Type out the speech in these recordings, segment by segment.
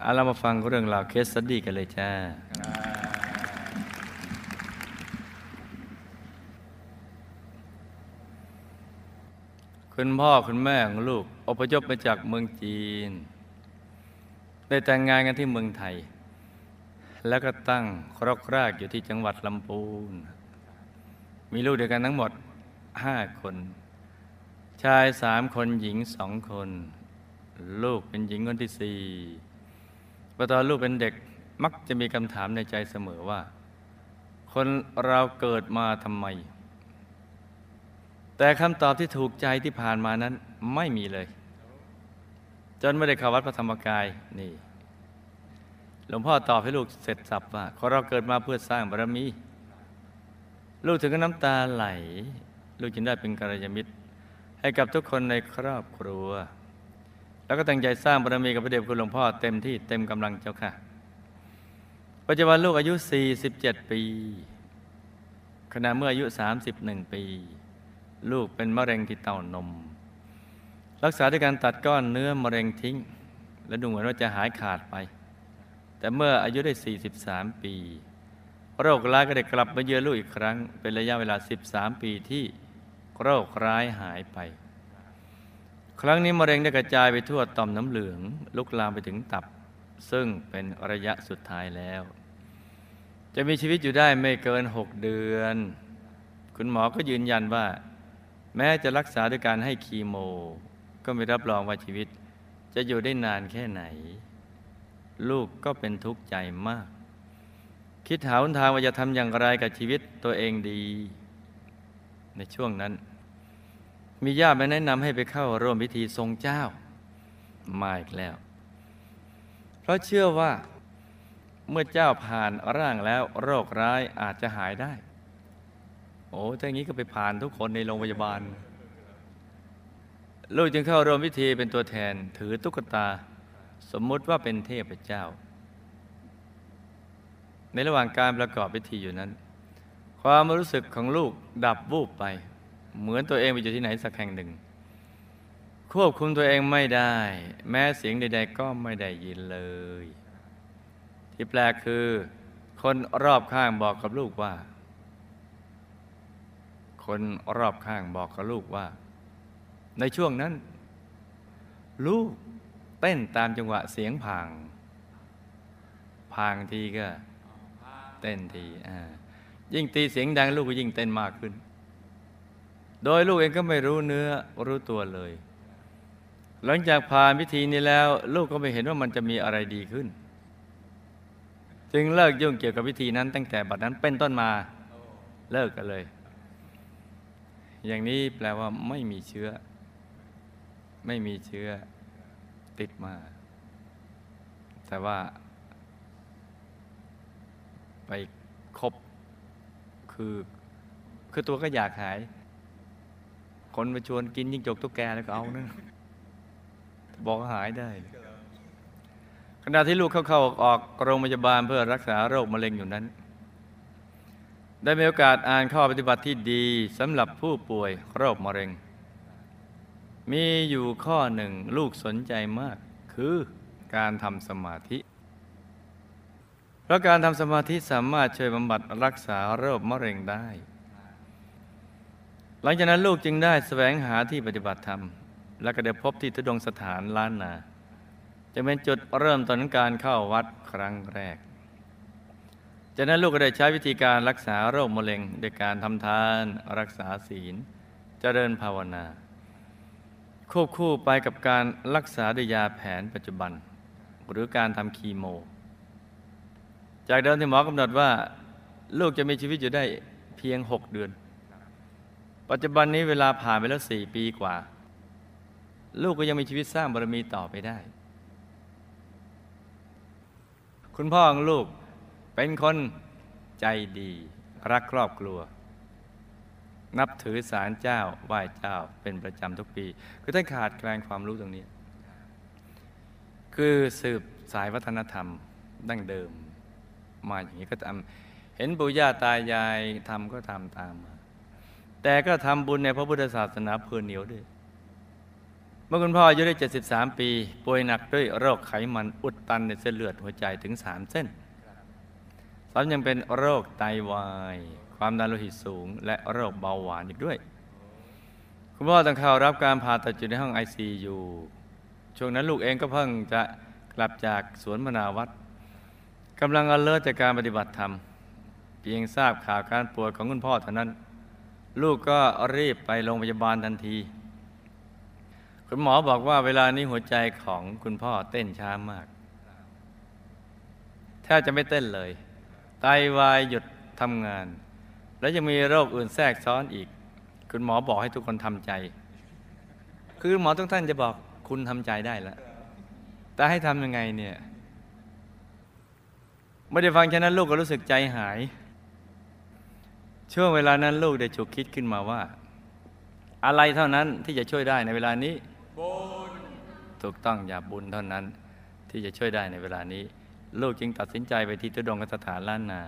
เอาเรามาฟังเรื่องราวเคสสตี้กันเลยจ้า คุณพ่อคุณแม่ของลูก อพยพมาจากเมืองจีน ได้แต่งงานกันที่เมืองไทย แล้วก็ตั้งครอกรากอยู่ที่จังหวัดลำพูน มีลูกเดียวกันทั้งหมดห้าคน ชายสามคนหญิงสองคน ลูกเป็นหญิงคนที่สี่ พอตอนลูกเป็นเด็กมักจะมีคำถามในใจเสมอว่า คนเราเกิดมาทำไม แต่คำตอบที่ถูกใจที่ผ่านมานั้นไม่มีเลย จนไม่ได้เข้าวัดพระธรรมกายนี่ หลวงพ่อตอบให้ลูกเสร็จสับว่าคนเราเกิดมาเพื่อสร้างบารมี ลูกถึงก็น้ำตาไหล ลูกจึงได้เป็นกัลยาณมิตร ให้กับทุกคนในครอบครัว แล้วก็ตั้งใจสร้างบารมีกับพระเดชคุณหลวงพ่อเต็มที่เต็มกำลังเจ้าค่ะ ปัจจุบันลูกอายุ 47 ปีขณะเมื่ออายุ 31 ปี ลูกเป็นมะเร็งที่เต้านม รักษาด้วยการตัดก้อนเนื้อมะเร็งทิ้ง และดูเหมือนว่าจะหายขาดไป แต่เมื่ออายุได้ 43 ปี โรคร้ายก็ได้กลับมาเยือนลูกอีกครั้ง เป็นระยะเวลา 13 ปีที่โรคร้ายหายไป ครั้งนี้มะเร็งได้กระจายไปทั่วต่อมน้ำเหลือง ลุกลามไปถึงตับ ซึ่งเป็นระยะสุดท้ายแล้ว จะมีชีวิตอยู่ได้ไม่เกิน6เดือน คุณหมอก็ยืนยันว่า แม้จะรักษาด้วยการให้คีโม ก็ไม่รับรองว่าชีวิต จะอยู่ได้นานแค่ไหน ลูกก็เป็นทุกข์ใจมาก คิดหาหนทางว่าจะทำอย่างไรกับชีวิตตัวเองดี ในช่วงนั้น มีญาติมาแนะนำให้ไปเข้าร่วมพิธีทรงเจ้า มาอีกแล้ว เพราะเชื่อว่าเมื่อเจ้าผ่านร่างแล้วโรคร้ายอาจจะหายได้ โอ้ถ้าอย่างนี้ก็ไปผ่านทุกคนในโรงพยาบาล ลูกจึงเข้าร่วมพิธีเป็นตัวแทนถือตุ๊กตา สมมุติว่าเป็นเทพเจ้า ในระหว่างการประกอบพิธีอยู่นั้น ความรู้สึกของลูกดับวูบไป เหมือนตัวเองไปอยู่ที่ไหนสักแห่งหนึ่ง ควบคุมตัวเองไม่ได้ แม้เสียงใด ๆ ก็ไม่ได้ยินเลย ที่แปลกคือ คนรอบข้างบอกกับลูกว่า คนรอบข้างบอกกับลูกว่า ในช่วงนั้น ลูกเต้นตามจังหวะเสียงพางพางทีก็ เต้นทีอ่ายิ่งตีเสียงดังลูกก็ยิ่งเต้นมากขึ้น โดยลูกเองก็ไม่รู้เนื้อรู้ตัวเลย หลังจากผ่านพิธีนี้แล้ว ลูกก็ไม่เห็นว่ามันจะมีอะไรดีขึ้น จึงเลิกยุ่งเกี่ยวกับพิธีนั้นตั้งแต่บัดนั้นเป็นต้นมาเลิกกันเลย อย่างนี้แปลว่าไม่มีเชื้อ ไม่มีเชื้อติดมา แต่ว่า ไปคบคือ คือตัวก็อยากหาย คนมาชวนกินยิ่งจกตุ๊กแกแล้วก็เอานะบอกหายได้ขณะที่ลูกเข้าเข้าออกโรงพยาบาลเพื่อรักษาโรคมะเร็งอยู่นั้น ได้มีโอกาสอ่านข้อปฏิบัติที่ดีสำหรับผู้ป่วยโรคมะเร็ง มีอยู่ข้อหนึ่งลูกสนใจมาก คือการทำสมาธิ เพราะการทำสมาธิสามารถช่วยบำบัดรักษาโรคมะเร็งได้ หลังจากนั้นลูกจึงได้แสวงหาที่ปฏิบัติธรรม และก็ได้พบที่ทุดงสถานล้านนา จะเป็นจุดเริ่มต้นของการเข้าวัดครั้งแรก จากนั้นลูกก็ได้ใช้วิธีการรักษาโรคมะเร็งโดยการทำทานรักษาศีลเจริญภาวนา ควบคู่ไปกับการรักษาด้วยยาแผนปัจจุบัน หรือการทำคีโม จากเดิมที่หมอกำหนดว่า ลูกจะมีชีวิตอยู่ได้เพียงหกเดือน ปัจจุบันนี้เวลาผ่านไปแล้วสี่ปีกว่า ลูกก็ยังมีชีวิตสร้างบารมีต่อไปได้ คุณพ่อของลูกเป็นคนใจดี รักครอบครัว นับถือศาลเจ้าไหว้เจ้าเป็นประจำทุกปี คือท่านขาดแคลนความรู้ตรงนี้ คือสืบสายวัฒนธรรมดั้งเดิม มาอย่างนี้ก็ทำเห็นปู่ย่าตายายทำก็ทำตามมา แต่ก็ทำบุญในพระพุทธศาสนาเพลินเหนียวด้วย เมื่อคุณพ่ออายุได้73 ปี ป่วยหนักด้วยโรคไขมันอุดตันในเส้นเลือดหัวใจถึง3เส้นซ้ำยังเป็นโรคไตวาย ความดันโลหิตสูง และโรคเบาหวานอีกด้วย คุณพ่อต้องเข้ารับการผ่าตัดอยู่ในห้อง ICU ช่วงนั้นลูกเองก็เพิ่งจะกลับจากสวนมนาวัดกำลังอเลิศจากการปฏิบัติธรรม เพียงทราบข่าวการป่วยของคุณพ่อเท่านั้น ลูกก็รีบไปโรงพยาบาลทันที คุณหมอบอกว่าเวลานี้หัวใจของคุณพ่อเต้นช้ามากแทบจะไม่เต้นเลย ไตวายหยุดทำงาน แล้วยังมีโรคอื่นแทรกซ้อนอีก คุณหมอบอกให้ทุกคนทำใจ คือหมอทุกท่านจะบอกคุณทำใจได้แล้ว แต่ให้ทำยังไงเนี่ย ไม่ได้ฟังแค่นั้นลูกก็รู้สึกใจหาย ช่วงเวลานั้นลูกได้ฉุกคิดขึ้นมาว่า อะไรเท่านั้นที่จะช่วยได้ในเวลานี้บุญถูกต้องอย่าบุญเท่านั้น ที่จะช่วยได้ในเวลานี้ ลูกจึงตัดสินใจไปที่ตุดงคสถานล้านนา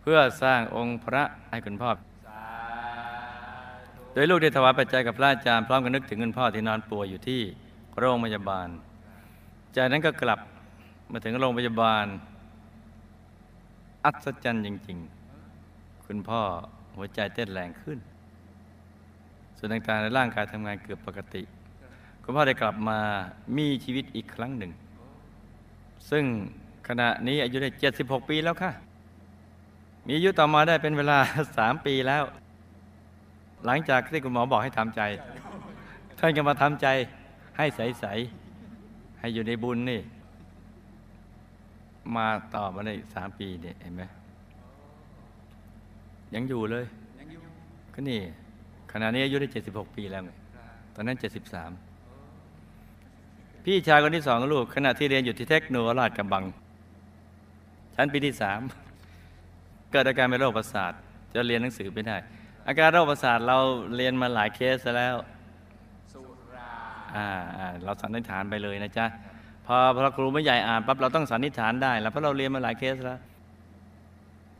เพื่อสร้างองค์พระให้คุณพ่อโดยลูกได้ถวายปัจจัยกับพระอาจารย์พร้อมกับนึกถึงคุณพ่อที่นอนป่วยอยู่ที่โรงพยาบาล จากนั้นก็กลับมาถึงโรงพยาบาล อัศจรรย์จริง ๆ คุณพ่อหัวใจเต้นแรงขึ้น ส่วนต่างๆในร่างกายทำงานเกือบปกติ คุณพ่อได้กลับมามีชีวิตอีกครั้งหนึ่ง ซึ่งขณะนี้อายุได้ 76 ปีแล้วค่ะ มีอายุต่อมาได้เป็นเวลา 3 ปีแล้ว หลังจากที่คุณหมอบอกให้ทำใจ ท่านก็มาทำใจให้ใส ๆ ให้อยู่ในบุญนี่ มาต่อมาได้สามปีเนี่ยเห็นไหม ยังอยู่เลยก็นี่ขณะนี้อายุได้ 76 ปีแล้วไงตอนนั้น 73 พี่ชายคนที่สองลูก ขณะที่เรียนอยู่ที่เทคโนโลยีกำบัง ชั้นปีที่สามเกิดอาการเป็นโรคประสาท จะเรียนหนังสือไม่ได้ อาการโรคประสาทเราเรียนมาหลายเคสแล้วเราสันนิษฐานไปเลยนะจ๊ะ พอพระครูไม่ใหญ่อ่านปั๊บเราต้องสันนิษฐานได้ แล้วเพราะเราเรียนมาหลายเคสแล้ว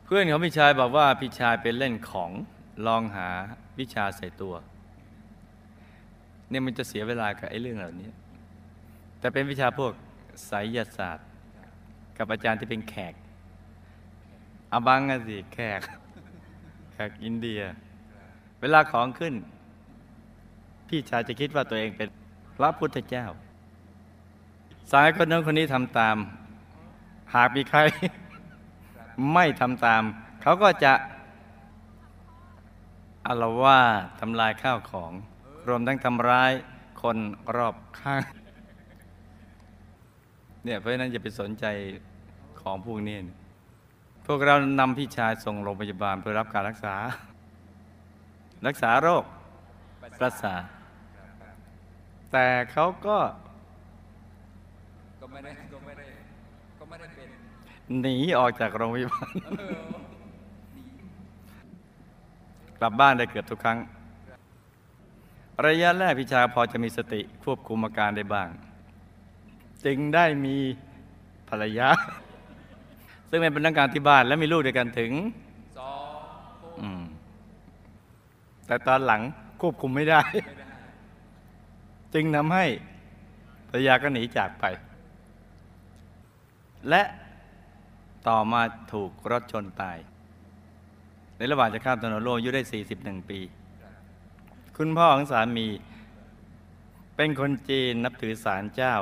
เพื่อนของพี่ชายบอกว่าพี่ชายเป็นเล่นของลองหาวิชาใส่ตัวเนี่ยมันจะเสียเวลากับไอ้เรื่องเหล่านี้ แต่เป็นวิชาพวกไสยศาสตร์ กับอาจารย์ที่เป็นแขกอาบังอะสิแขกแขกอินเดีย เวลาของขึ้น พี่ชายจะคิดว่าตัวเองเป็นพระพุทธเจ้า สายคนนั้นคนนี้ทำตาม หากมีใคร ไม่ทำตาม เขาก็จะอารวาสทำลายข้าวของ รวมทั้งทำร้ายคนรอบข้าง เนี่ยเพราะฉะนั้นอย่าไปสนใจของพวกนี้ พวกเรานำพี่ชายส่งโรงพยาบาลเพื่อรับการรักษา รักษาโรคประสาทแต่เขาก็ก็ไม่ได้ก็ไม่ได้ก็ไม่ได้เป็น หนีออกจากโรงพยาบาลกลับบ้านได้เกือบทุกครั้ง ระยะแรกพิชาพอจะมีสติควบคุมอาการได้บ้าง จึงได้มีภรรยา ซึ่งเป็นพนักงานที่บ้านและมีลูกด้วยกันถึงสองอืมแต่ตอนหลังควบคุมไม่ได้ จึงทำให้ภรรยาก็หนีจากไป และ ต่อมาถูกรถชนตาย ในระหว่างจะข้ามถนนโลกอายุได้ 41 ปี คุณพ่อของสามี เป็นคนจีนนับถือศาลเจ้า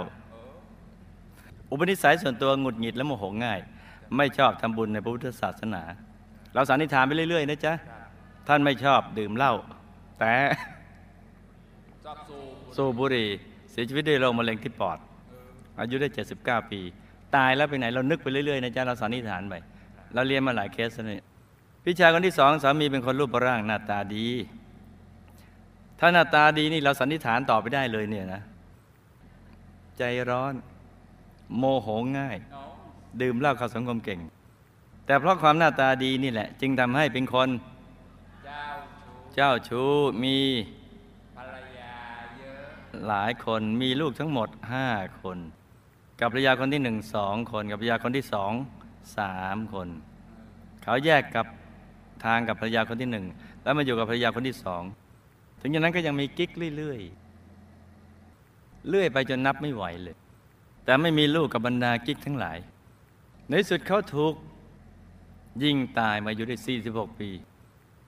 อุปนิสัยส่วนตัวหงุดหงิดและโมโหง่าย ไม่ชอบทำบุญในพระพุทธศาสนา เราสันนิษฐานไปเรื่อยๆนะจ๊ะ ท่านไม่ชอบดื่มเหล้าแต่ชอบสูบสูบบุหรี่เสียชีวิตด้วยโรคมะเร็งที่ปอด อายุได้ 79 ปี ตายแล้วไปไหนเรานึกไปเรื่อยๆนะจ๊ะเราสันนิษฐานไปเราเรียนมาหลายเคสแล้วนี่พี่ชายคนที่สองสามีเป็นคนรูปร่างหน้าตาดี ถ้าหน้าตาดีนี่เราสันนิษฐานต่อไปได้เลยเนี่ยนะ ใจร้อน โมโหง่ายเนาะดื่มเหล้าเข้าสังคมเก่ง แต่เพราะความหน้าตาดีนี่แหละ จึงทำให้เป็นคน เจ้าชู้เจ้าชู้มีภรรยาเยอะหลายคนมีลูกทั้งหมดห้าคน กับภรรยาคนที่หนึ่งสองคน กับภรรยาคนที่สองสามคน เขาแยกกับทางกับภรรยาคนที่หนึ่งแล้วมาอยู่กับภรรยาคนที่สองถึงอย่างนั้นก็ยังมีกิ๊กเรื่อยเลื่อยไปจนนับไม่ไหวเลย แต่ไม่มีลูกกับบรรดากิ๊กทั้งหลาย ในสุดเขาถูกยิงตายมาอยู่ได้ 46 ปี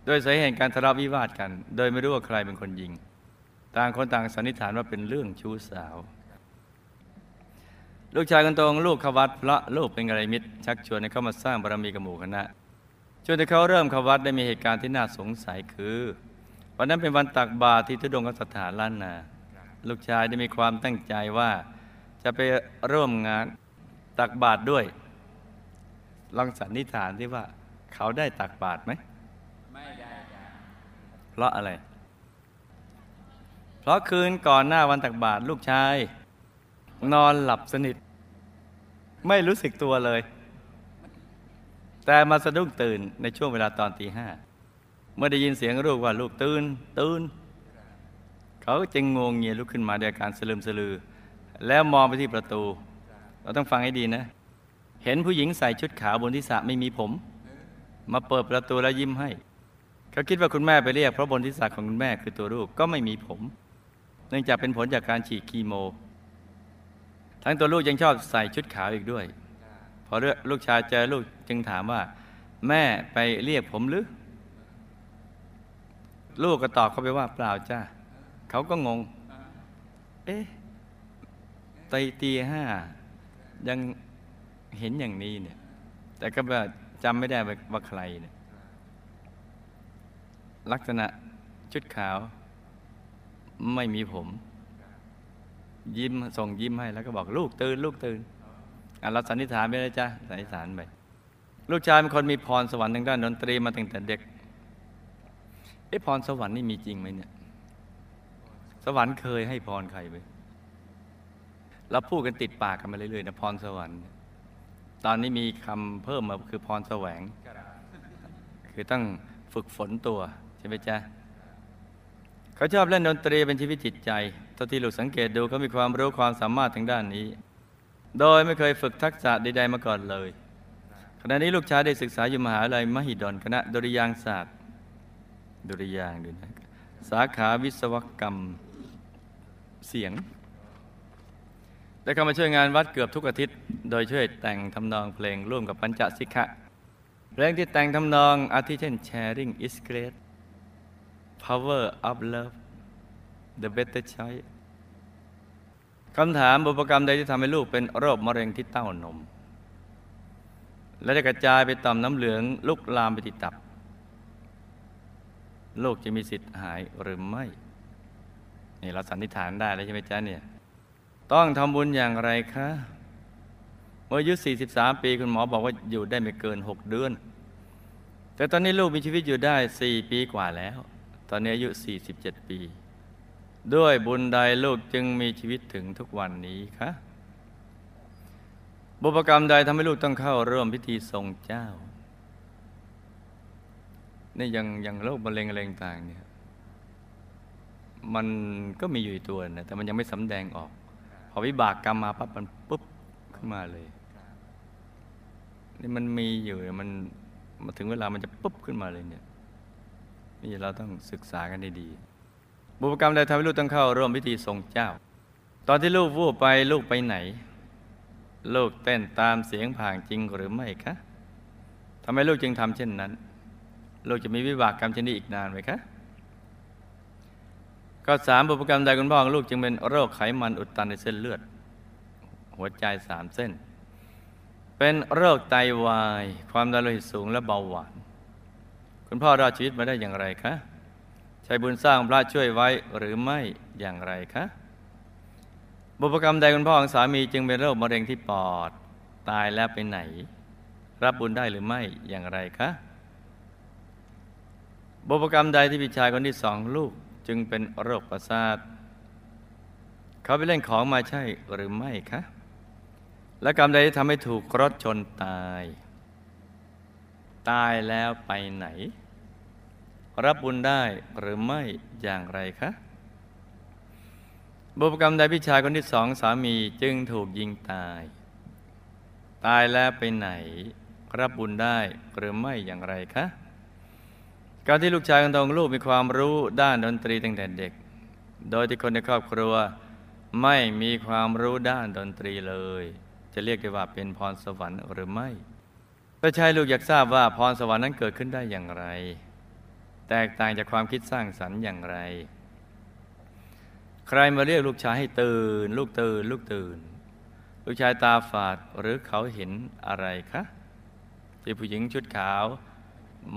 โดยสาเหตุการทะเลาะวิวาทกัน โดยไม่รู้ว่าใครเป็นคนยิง ต่างคนต่างสันนิษฐานว่าเป็นเรื่องชู้สาว ลูกชายคนโตของลูกขวัตพระลูกเป็นกัลยาณมิตร ชักชวนให้เข้ามาสร้างบารมีกับหมู่คณะจนที่เขาเริ่มขวัตได้มีเหตุการณ์ที่น่าสงสัยคือ วันนั้นเป็นวันตักบาตรที่ทุดงคสถานล้านนา ลูกชายได้มีความตั้งใจว่า จะไปร่วมงานตักบาตรด้วย ลองสันนิษฐานที่ว่า เขาได้ตักบาตรไหมไม่ได้เพราะอะไร เพราะคืนก่อนหน้าวันตักบาตรลูกชาย นอนหลับสนิท ไม่รู้สึกตัวเลย แต่มาสะดุ้งตื่นในช่วงเวลาตอนตีห้าเมื่อได้ยินเสียงลูกว่าลูกตื่นตื่นเขาจึงงงเงียลุกขึ้นมาด้วยอาการสลืมสลือ แล้วมองไปที่ประตู เราต้องฟังให้ดีนะ เห็นผู้หญิงใส่ชุดขาวบนทิศะไม่มีผม มาเปิดประตูแล้วยิ้มให้เขาคิดว่าคุณแม่ไปเรียกเพราะบนทิศะของคุณแม่คือตัวลูกก็ไม่มีผม เนื่องจากเป็นผลจากการฉีดคีโม ทั้งตัวลูกยังชอบใส่ชุดขาวอีกด้วย พอเรื่องลูกชายเจอลูกจึงถามว่า แม่ไปเรียกผมหรือ ลูกก็ตอบเขาไปว่าเปล่าจ้าเขาก็งง เอ๊ะตีตีห้ายังเห็นอย่างนี้เนี่ย แต่ก็แบบจำไม่ได้ว่าใครเนี่ยลักษณะชุดขาว ไม่มีผม ยิ้มส่งยิ้มให้แล้วก็บอกลูกตื่นลูกตื่นอะเราสันนิษฐานไปเลยจ้ะสันนิษฐานไปลูกชายเป็นคนมีพรสวรรค์ทางด้านดนตรีมาตั้งแต่เด็กเอ๊ะพรสวรรค์นี่มีจริงไหมเนี่ย สวรรค์เคยให้พรใครไปเราพูดกันติดปากกันมาเรื่อยๆนะพรสวรรค์ ตอนนี้มีคำเพิ่มมาคือพรแสวง คือต้องฝึกฝนตัว ใช่ไหมจ๊ะเขาชอบเล่นดนตรีเป็นชีวิตจิตใจ เท่าที่ลูกสังเกตดูเขามีความรู้ความสามารถทางด้านนี้ โดยไม่เคยฝึกทักษะใดๆมาก่อนเลยขณะนี้ลูกชายได้ศึกษาอยู่มหาลัยมหิดลคณะดุริยางศาสตร์ ดุริยางค์ด้วยนะสาขาวิศวกรรมเสียงได้เข้ามาช่วยงานวัดเกือบทุกอาทิตย์ โดยช่วยแต่งทำนองเพลงร่วมกับปัญจสิกขะเพลงที่แต่งทำนองอาทิเช่น Sharing is great Power of love the better choice คำถามบุพกรรมใดที่ทำให้ลูกเป็นโรคมะเร็งที่เต้านม และได้กระจายไปต่อมน้ำเหลืองลุกลามไปที่ตับ ลูกจะมีสิทธิ์หายหรือไม่ นี่เราสันนิษฐานได้แล้วใช่ไหมจ๊ะเนี่ย ต้องทำบุญอย่างไรคะ เมื่ออายุ 43 ปีคุณหมอบอกว่าอยู่ได้ไม่เกิน 6 เดือน แต่ตอนนี้ลูกมีชีวิตอยู่ได้ 4 ปีกว่าแล้ว ตอนนี้อายุ 47 ปี ด้วยบุญใดลูกจึงมีชีวิตถึงทุกวันนี้คะบุพกรรมใดทำให้ลูกต้องเข้าร่วมพิธีทรงเจ้านี่ยังยังโรคมะเร็งอะไรต่างเนี่ยมันก็มีอยู่ตัวนะแต่มันยังไม่สำแดงออก พอวิบากกรรมมาปั๊บมันปุ๊บขึ้นมาเลยนี่มันมีอยู่มันมาถึงเวลามันจะปุ๊บขึ้นมาเลยเนี่ยนี่เราต้องศึกษากันดีๆ บุพกรรมใดทำให้ลูกต้องเข้าร่วมพิธีทรงเจ้า ตอนที่ลูกวูบไปลูกไปไหน ลูกเต้นตามเสียงผ่างจริงหรือไม่คะทำไมลูกจึงทำเช่นนั้น ลูกจะมีวิบากกรรมเช่นนี้อีกนานไหมคะก็สามบุพกรรมใดคุณพ่อของลูกจึงเป็นโรคไขมันอุดตันในเส้นเลือด หัวใจสามเส้น เป็นโรคไตวาย ความดันโลหิตสูงและเบาหวาน คุณพ่อรอดชีวิตมาได้อย่างไรคะ ใช้บุญสร้างพระช่วยไว้หรือไม่อย่างไรคะ บุพกรรมใดคุณพ่อของสามีจึงเป็นโรคมะเร็งที่ปอด ตายแล้วไปไหน รับบุญได้หรือไม่อย่างไรคะ บุพกรรมใดที่พี่ชายคนที่สองลูกจึงเป็นโรคประสาทเขาไปเล่นของมาใช่หรือไม่คะ และกรรมใดที่ทำให้ถูกรถชนตาย ตายแล้วไปไหน รับบุญได้หรือไม่อย่างไรคะบุพกรรมใดพี่ชายคนที่สองสามีจึงถูกยิงตาย ตายแล้วไปไหน รับบุญได้หรือไม่อย่างไรคะการที่ลูกชายของตองลูกมีความรู้ด้านดนตรีตั้งแต่เด็ก โดยที่คนในครอบครัวไม่มีความรู้ด้านดนตรีเลย จะเรียกได้ว่าเป็นพรสวรรค์หรือไม่ก็ใช่ลูกอยากทราบว่าพรสวรรค์นั้นเกิดขึ้นได้อย่างไร แตกต่างจากความคิดสร้างสรรค์อย่างไร ใครมาเรียกลูกชายให้ตื่น ลูกตื่น ลูกตื่น ลูกชายตาฝาดหรือเขาเห็นอะไรคะที่ผู้หญิงชุดขาว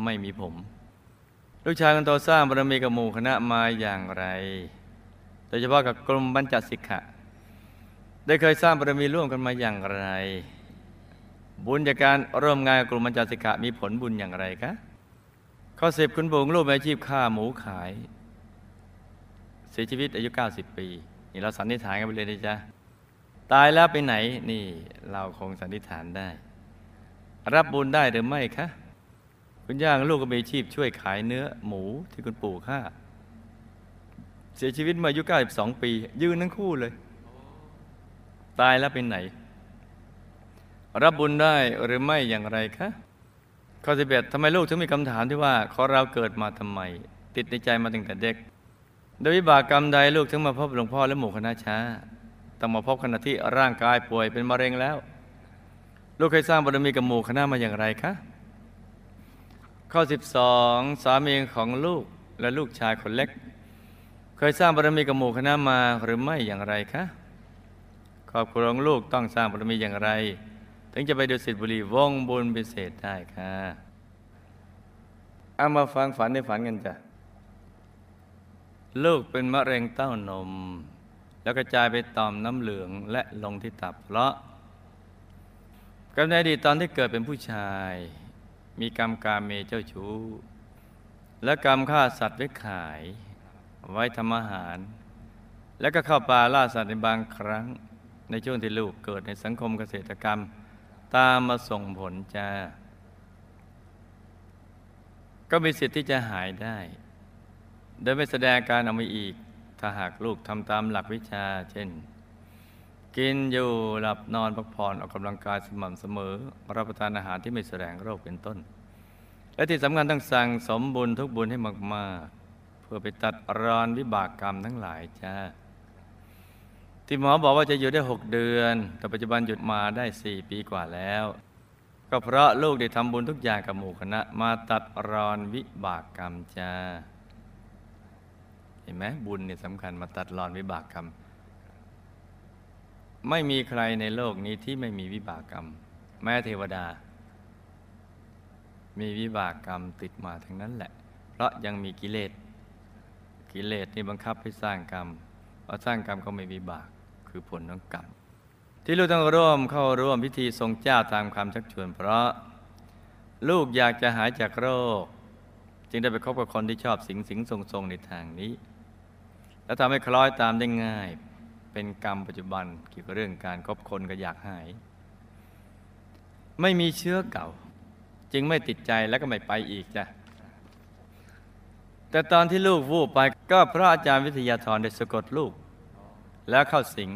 ไม่มีผม ลูกชายคนโตสร้างบารมีกับหมู่คณะมาอย่างไร โดยเฉพาะกับกลุ่มบัญจสิกขะได้เคยสร้างบารมีร่วมกันมาอย่างไร บุญจากการร่วมงานกลุ่มบัญจสิกขะมีผลบุญอย่างไรคะ ข้อสิบคุณบุงรูปอาชีพฆ่าหมูขาย เสียชีวิตอายุ 90 ปี นี่เราสันนิษฐานกันไปเลยนะจ๊ะตายแล้วไปไหนนี่เราคงสันนิษฐานได้ รับบุญได้หรือไม่คะ คุณย่างลูกก็มีอาชีพช่วยขายเนื้อหมูที่คุณปู่ฆ่า เสียชีวิตมาอายุ 92 ปี ยืนทั้งคู่เลย ตายแล้วเป็นไหน รับบุญได้หรือไม่อย่างไรคะ ข้อสิบเอ็ดทำไมลูกถึงมีคำถามที่ว่าขอเราเกิดมาทำไม ติดในใจมาตั้งแต่เด็ก โดยวิบากกรรมใดลูกถึงมาพบหลวงพ่อและหมู่คณะช้าต้องมาพบขณะที่ร่างกายป่วยเป็นมะเร็งแล้ว ลูกเคยสร้างบารมีกับหมู่คณะมาอย่างไรคะข้อ 12 สามีของลูกและลูกชายคนเล็ก เคยสร้างบารมีกับหมู่คณะมาหรือไม่อย่างไรคะครอบครัวของลูกต้องสร้างบารมีอย่างไร ถึงจะไปดูสิทธิบุรีวงบุญพิเศษได้ค่ะเอามาฟังฝันในฝันกันจ้ะ ลูกเป็นมะเร็งเต้านม แล้วกระจายไปต่อมน้ำเหลืองและลงที่ตับเพราะกำเนิดดีตตอนที่เกิดเป็นผู้ชาย มีกรรมการเมเจ้าชู้ และกรรมฆ่าสัตว์ไว้ขาย ไว้ทำอาหาร แล้วก็เข้าป่าล่าสัตว์ในบางครั้ง ในช่วงที่ลูกเกิดในสังคมเกษตรกรรม ตามมาส่งผลจ้า ก็มีสิทธิ์ที่จะหายได้ โดยไม่แสดงการออกมาอีก ถ้าหากลูกทำตามหลักวิชา เช่น กินอยู่หลับนอนพักผ่อนออกกำลังกายสม่ำเสมอ รับประทานอาหารที่ไม่แสดงโรคเป็นต้น และที่สำคัญต้องสั่งสมบุญทุกบุญให้มาก ๆ เพื่อไปตัดรอนวิบากกรรมทั้งหลายจ้า ที่หมอบอกว่าจะอยู่ได้หกเดือน แต่ปัจจุบันหยุดมาได้สี่ปีกว่าแล้ว ก็เพราะลูกได้ทำบุญทุกอย่างกับหมู่คณะ มาตัดรอนวิบากกรรมจ้าเห็นไหมบุญเนี่ยสำคัญมาตัดรอนวิบากกรรม ไม่มีใครในโลกนี้ที่ไม่มีวิบากกรรม แม้เทวดา มีวิบากกรรมติดมาทั้งนั้นแหละ เพราะยังมีกิเลสกิเลสนี่บังคับให้สร้างกรรมพอสร้างกรรมก็ไม่วิบาก คือผลของกรรม ที่ลูกต้องร่วมเข้าร่วมพิธีทรงเจ้าตามคำชักชวน เพราะลูกอยากจะหายจากโรค จึงได้ไปคบกับคนที่ชอบสิงสิงทรงทรงในทางนี้ แล้วทำให้คล้อยตามได้ง่าย เป็นกรรมปัจจุบันเกี่ยวกับเรื่องการคบคนก็อยากหาย ไม่มีเชื้อเก่า จึงไม่ติดใจแล้วก็ไม่ไปอีกจ้ะแต่ตอนที่ลูกวูบไปก็พระอาจารย์วิทยาธรได้สะกดลูก แล้วเข้าสิง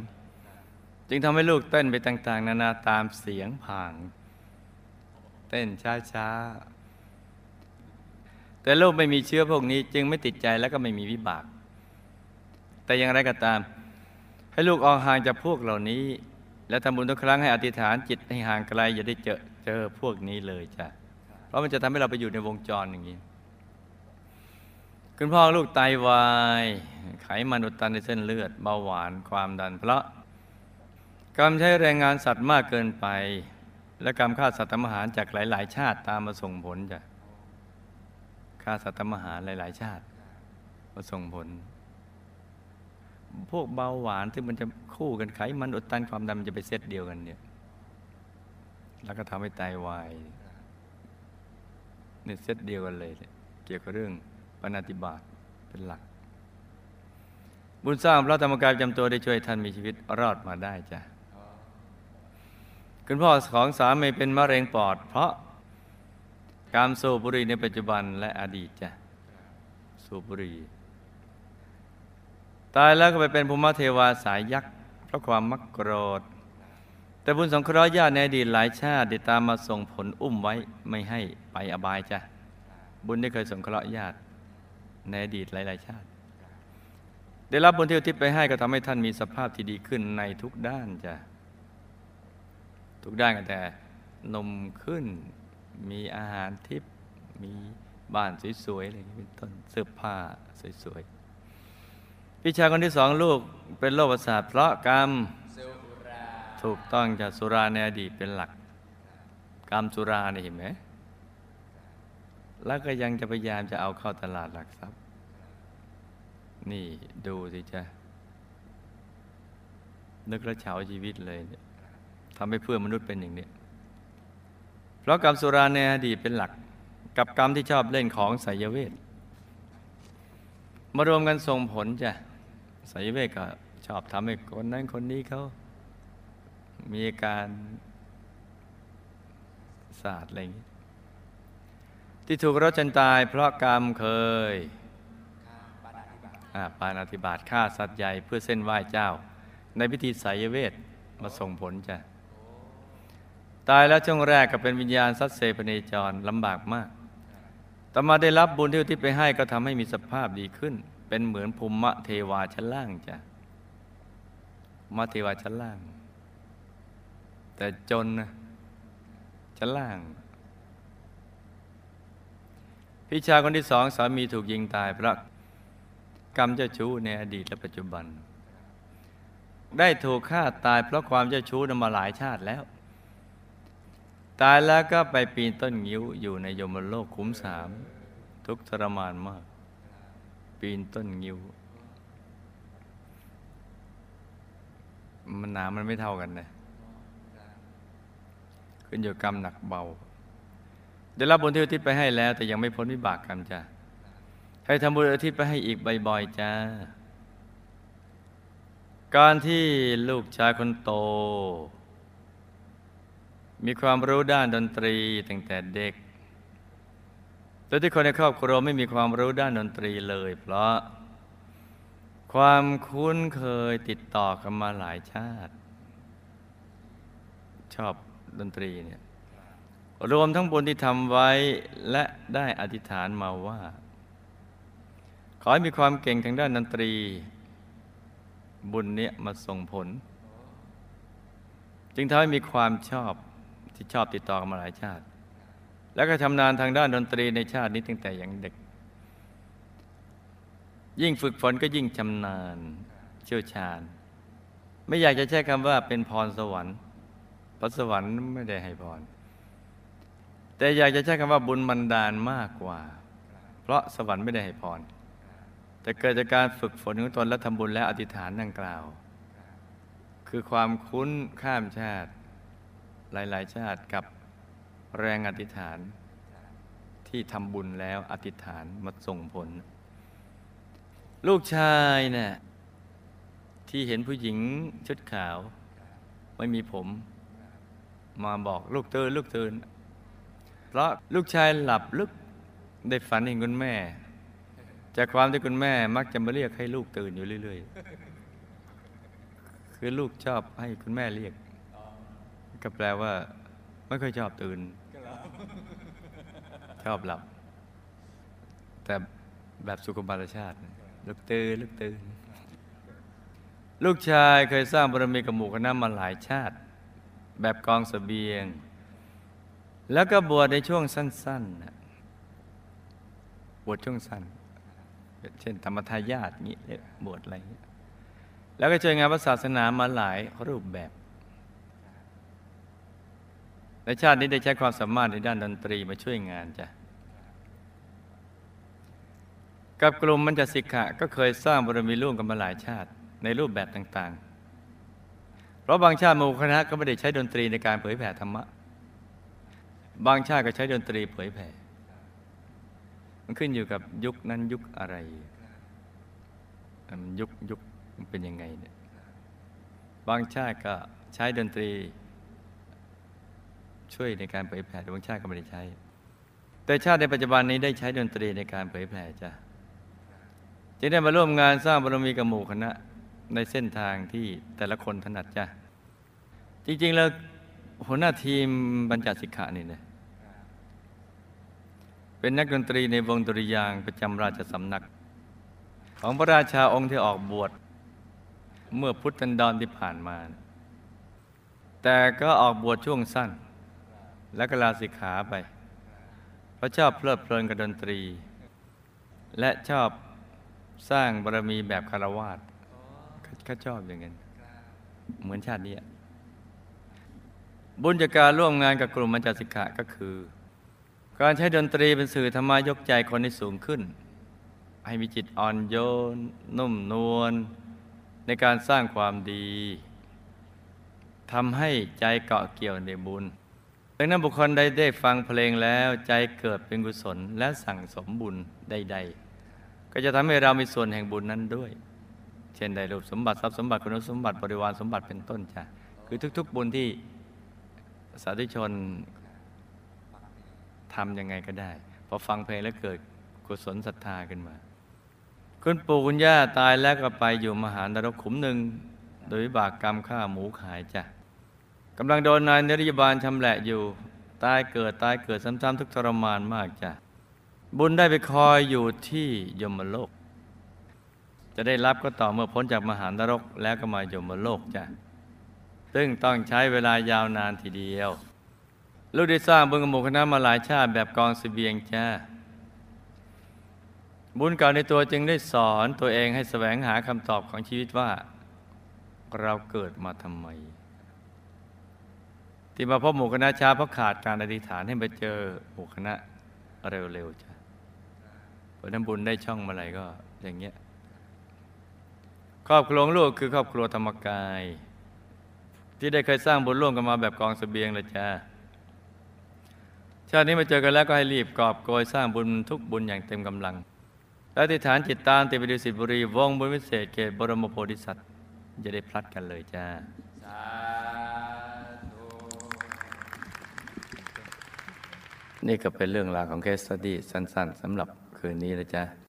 จึงทำให้ลูกเต้นไปต่าง ๆ นานาตามเสียงผาง เต้นช้าๆ แต่ลูกไม่มีเชื้อพวกนี้ จึงไม่ติดใจแล้วก็ไม่มีวิบาก แต่อย่างไรก็ตาม ให้ลูกออกห่างจากพวกเหล่านี้ และทำบุญทุกครั้งให้อธิษฐานจิตให้ห่างไกลอย่าได้เจอเจอพวกนี้เลยจ้ะเพราะมันจะทำให้เราไปอยู่ในวงจรอย่างนี้ คุณพ่อลูกไตาวาย ไขมันอุดตันในเส้นเลือดเบาหวานความดันเพราะกรรมใช้แรงงานสัตว์มากเกินไป และกรรมฆ่าสัตว์ทำอาหารจากหลาย ๆ ชาติตามมาส่งผลจ้ะฆ่าสัตว์ทำอาหารหลาย ๆ ชาติมาส่งผล พวกเบาหวานที่มันจะคู่กันไขมันอุดตันความดันมันจะไปเซตเดียวกันเนี่ยแล้วก็ทำให้ไตาวายเนี่ยเซตเดียวกันเลย เกี่ยวกับเรื่อง ปณติบาตเป็นหลัก บุญสร้างพระธรรมกายประจำตัวได้ช่วยท่านมีชีวิตรอดมาได้จ้ะคุณพ่อของสามีเป็นมะเร็งปอด เพราะการสูบบุหรี่ในปัจจุบันและอดีตจ้ะสูบบุหรี่ตายแล้วก็ไปเป็นภูมิเทวาสายยักษ์เพราะความมักโกรธ แต่บุญสงเคราะห์ญาติในอดีตหลายชาติได้ตามมาส่งผลอุ้มไว้ไม่ให้ไปอบายจ้ะบุญได้เคยสงเคราะห์ญาติ ในอดีตหลาย ๆ ชาติ ได้รับบุญที่อุทิศไปให้ก็ทำให้ท่านมีสภาพที่ดีขึ้นในทุกด้านจ้ะทุกด้านกันแต่นมขึ้น มีอาหารทิพย์มีบ้านสวย ๆ อะไรอย่างนี้เป็นต้นเสื้อผ้าสวย ๆ พี่ชายคนที่สองลูกเป็นโรคประสาทเพราะกรรมสุราถูกต้องจากสุราในอดีตเป็นหลัก กรรมสุราเนี่ยเห็นไหม แล้วก็ยังจะพยายามจะเอาเข้าตลาดหลักทรัพย์ นี่ดูสิจ๊ะนึกแล้วเฉาชีวิตเลยเนี่ยทำให้เพื่อนมนุษย์เป็นอย่างนี้เพราะกรรมสุราในอดีตเป็นหลัก กับกรรมที่ชอบเล่นของไสยเวทมารวมกันส่งผลจ้ะไสยเวทก็ชอบทำให้คนนั้นคนนี้เขา มีอาการศาสตร์อะไรอย่างนี้ ที่ถูกรถจนตายเพราะกรรมเคยข้าปานาธิบาตอ่าปานาธิบาตฆ่าสัตว์ใหญ่เพื่อเส้นไหว้เจ้า ในพิธีไสยเวทมาส่งผลจ้ะ ตายแล้วช่วงแรกก็เป็นวิญญาณสัตว์เซพเนจรลำบากมาก ต่อมาได้รับบุญที่อุทิศไปให้ก็ทำให้มีสภาพดีขึ้น เป็นเหมือนภูมิเทวาชั้นล่างจ้ะมาเทวาชั้นล่าง แต่จนนะชั้นล่าง พี่ชายคนที่สองสามีถูกยิงตายเพราะกรรมเจ้าชู้ในอดีตและปัจจุบัน ได้ถูกฆ่าตายเพราะความเจ้าชู้นมาหลายชาติแล้ว ตายแล้วก็ไปปีนต้นงิ้วอยู่ในยมโลกขุมสามทุกทรมานมาก ปีนต้นงิ้วมันหนามันไม่เท่ากันนะขึ้นอยู่กรรมหนักเบา ได้รับบุญที่อุทิศไปให้แล้ว แต่ยังไม่พ้นวิบากกรรมจ้ะให้ทำบุญอุทิศไปให้อีกบ่อยๆจ้าการที่ลูกชายคนโต มีความรู้ด้านดนตรีตั้งแต่เด็กโดยที่คนในครอบครัวไม่มีความรู้ด้านดนตรีเลย เพราะความคุ้นเคยติดต่อกันมาหลายชาติ ชอบดนตรีเนี่ย รวมทั้งบุญที่ทำไว้และได้อธิษฐานมาว่า ขอให้มีความเก่งทางด้านดนตรี บุญเนี้ยมาส่งผล จึงทำให้มีความชอบที่ชอบติดต่อกันมาหลายชาติ แล้วก็ชำนาญทางด้านดนตรีในชาตินี้ตั้งแต่อยังเด็ก ยิ่งฝึกฝนก็ยิ่งชำนาญเชี่ยวชาญ ไม่อยากจะใช้คำว่าเป็นพรสวรรค์พระสวรรค์ไม่ได้ให้พร แต่อยากจะใช้คำว่าบุญบันดาลมากกว่า เพราะสวรรค์ไม่ได้ให้พร แต่เกิดจากการฝึกฝนของตนและทำบุญและอธิษฐานดังกล่าว คือความคุ้นข้ามชาติ หลายๆ ชาติกับแรงอธิษฐาน ที่ทำบุญแล้วอธิษฐานมาส่งผล ลูกชายเนี่ยที่เห็นผู้หญิงชุดขาว ไม่มีผม มาบอกลูกตื่นลูกตื่น เพราะลูกชายหลับลึกได้ฝันเห็นคุณแม่ จากความที่คุณแม่มักจะมาเรียกให้ลูกตื่นอยู่เรื่อย ๆ คือลูกชอบให้คุณแม่เรียก ก็แปลว่า ไม่ค่อยชอบตื่น ชอบหลับ แต่แบบสุขบาลชาติ ลูกตื่นลูกตื่นลูกชายเคยสร้างบารมีกับหมู่คณะมาหลายชาติ แบบกองสเสบียง แล้วก็บวชในช่วงสั้นๆบวชช่วงสั้น เช่นธรรมทายาทงี้บวชอะไรเงี้ยแล้วก็ช่วยงานพระศาสนามาหลายรูปแบบในชาตินี้ได้ใช้ความสามารถในด้านดนตรีมาช่วยงานจ้ะกับกลุ่มมันจะสิกขะก็เคยสร้างบารมีร่วมกันมาหลายชาติในรูปแบบต่างๆ เพราะบางชาติมูคณะก็ไม่ได้ใช้ดนตรีในการเผยแผ่ธรรมะ บางชาติก็ใช้ดนตรีเผยแผ่ มันขึ้นอยู่กับยุคนั้นยุคอะไร มันยุคยุคมันเป็นยังไงเนี่ยบางชาติก็ใช้ดนตรี ช่วยในการเผยแผ่แต่บางชาติก็ไม่ได้ใช้ แต่ชาติในปัจจุบันนี้ได้ใช้ดนตรีในการเผยแผ่จ้ะจึงได้มาร่วมงานสร้างบารมีกับหมู่คณะในเส้นทางที่แต่ละคนถนัดจ้ะจริงๆแล้ว หัวหน้าทีมบรรจสิกขานี่เนี่ยเป็นนักดนตรีในวงดุริยางประจำราชสำนัก ของพระราชาองค์ที่ออกบวชเมื่อพุทธันดรที่ผ่านมา แต่ก็ออกบวชช่วงสั้น และก็ลาสิกขาไป เพราะชอบเพลิดเพลินกับดนตรี และชอบสร้างบารมีแบบคารวาสเขาชอบอย่างนั้น เหมือนชาตินี้ บุญจากการร่วมงานกับกลุ่มมัญจสิกขาก็คือ การใช้ดนตรีเป็นสื่อธรรมายกใจคนให้สูงขึ้น ให้มีจิตอ่อนโยน นุ่มนวลในการสร้างความดีทำให้ใจเกาะเกี่ยวในบุญดังนั้นบุคคลใดได้ฟังเพลงแล้วใจเกิดเป็นกุศลและสั่งสมบุญใด ๆ ก็จะทำให้เรามีส่วนแห่งบุญนั้นด้วย เช่นได้รูปสมบัติทรัพย์สมบัติคุณสมบัติบริวารสมบัติเป็นต้นจ้ะคือทุก ๆ บุญที่ สาธุชนทำยังไงก็ได้ พอฟังเพลงแล้วเกิดกุศลศรัทธาขึ้นมา คุณปู่คุณย่าตายแล้วก็ไปอยู่มหานรกขุมหนึ่ง โดยบากกรรมฆ่าหมูขายจ้ะกำลังโดนนายนริยบาลชำแหละอยู่ ตายเกิดตายเกิดซ้ำๆทุกทรมานมากจ้ะบุญได้ไปคอยอยู่ที่ยมโลก จะได้รับก็ต่อเมื่อพ้นจากมหานรกแล้วก็มายมโลกจ้ะ ซึ่งต้องใช้เวลายาวนานทีเดียว ลูกได้สร้างบุญกับหมู่คณะมาหลายชาติแบบกองสเสบียงจ้า บุญเก่าในตัวจึงได้สอนตัวเองให้แสวงหาคำตอบของชีวิตว่า เราเกิดมาทำไม ที่มาพบหมู่คณะชาเพราะขาดการอธิษฐานให้มาเจอหมู่คณะเร็วๆจ้ะเพราะนั้นบุญได้ช่องมาอะไรก็อย่างเงี้ยครอบครัวของลูกคือครอบครัวธรรมกาย ที่ได้เคยสร้างบุญร่วมกันมาแบบกองเสบียงเลยจ้าชาตินี้มาเจอกันแล้วก็ให้รีบกอบโกยสร้างบุญทุกบุญอย่างเต็มกำลัง และอธิฐานจิตตามติปดูสิทธิบุรี วงบุญวิเศษเกตบรมโพธิสัตว์จะได้พลัดกันเลยจ้าสาธุนี่ก็เป็นเรื่องราวของเคสสตี้สั้นๆสำหรับคืนนี้นะจ๊ะ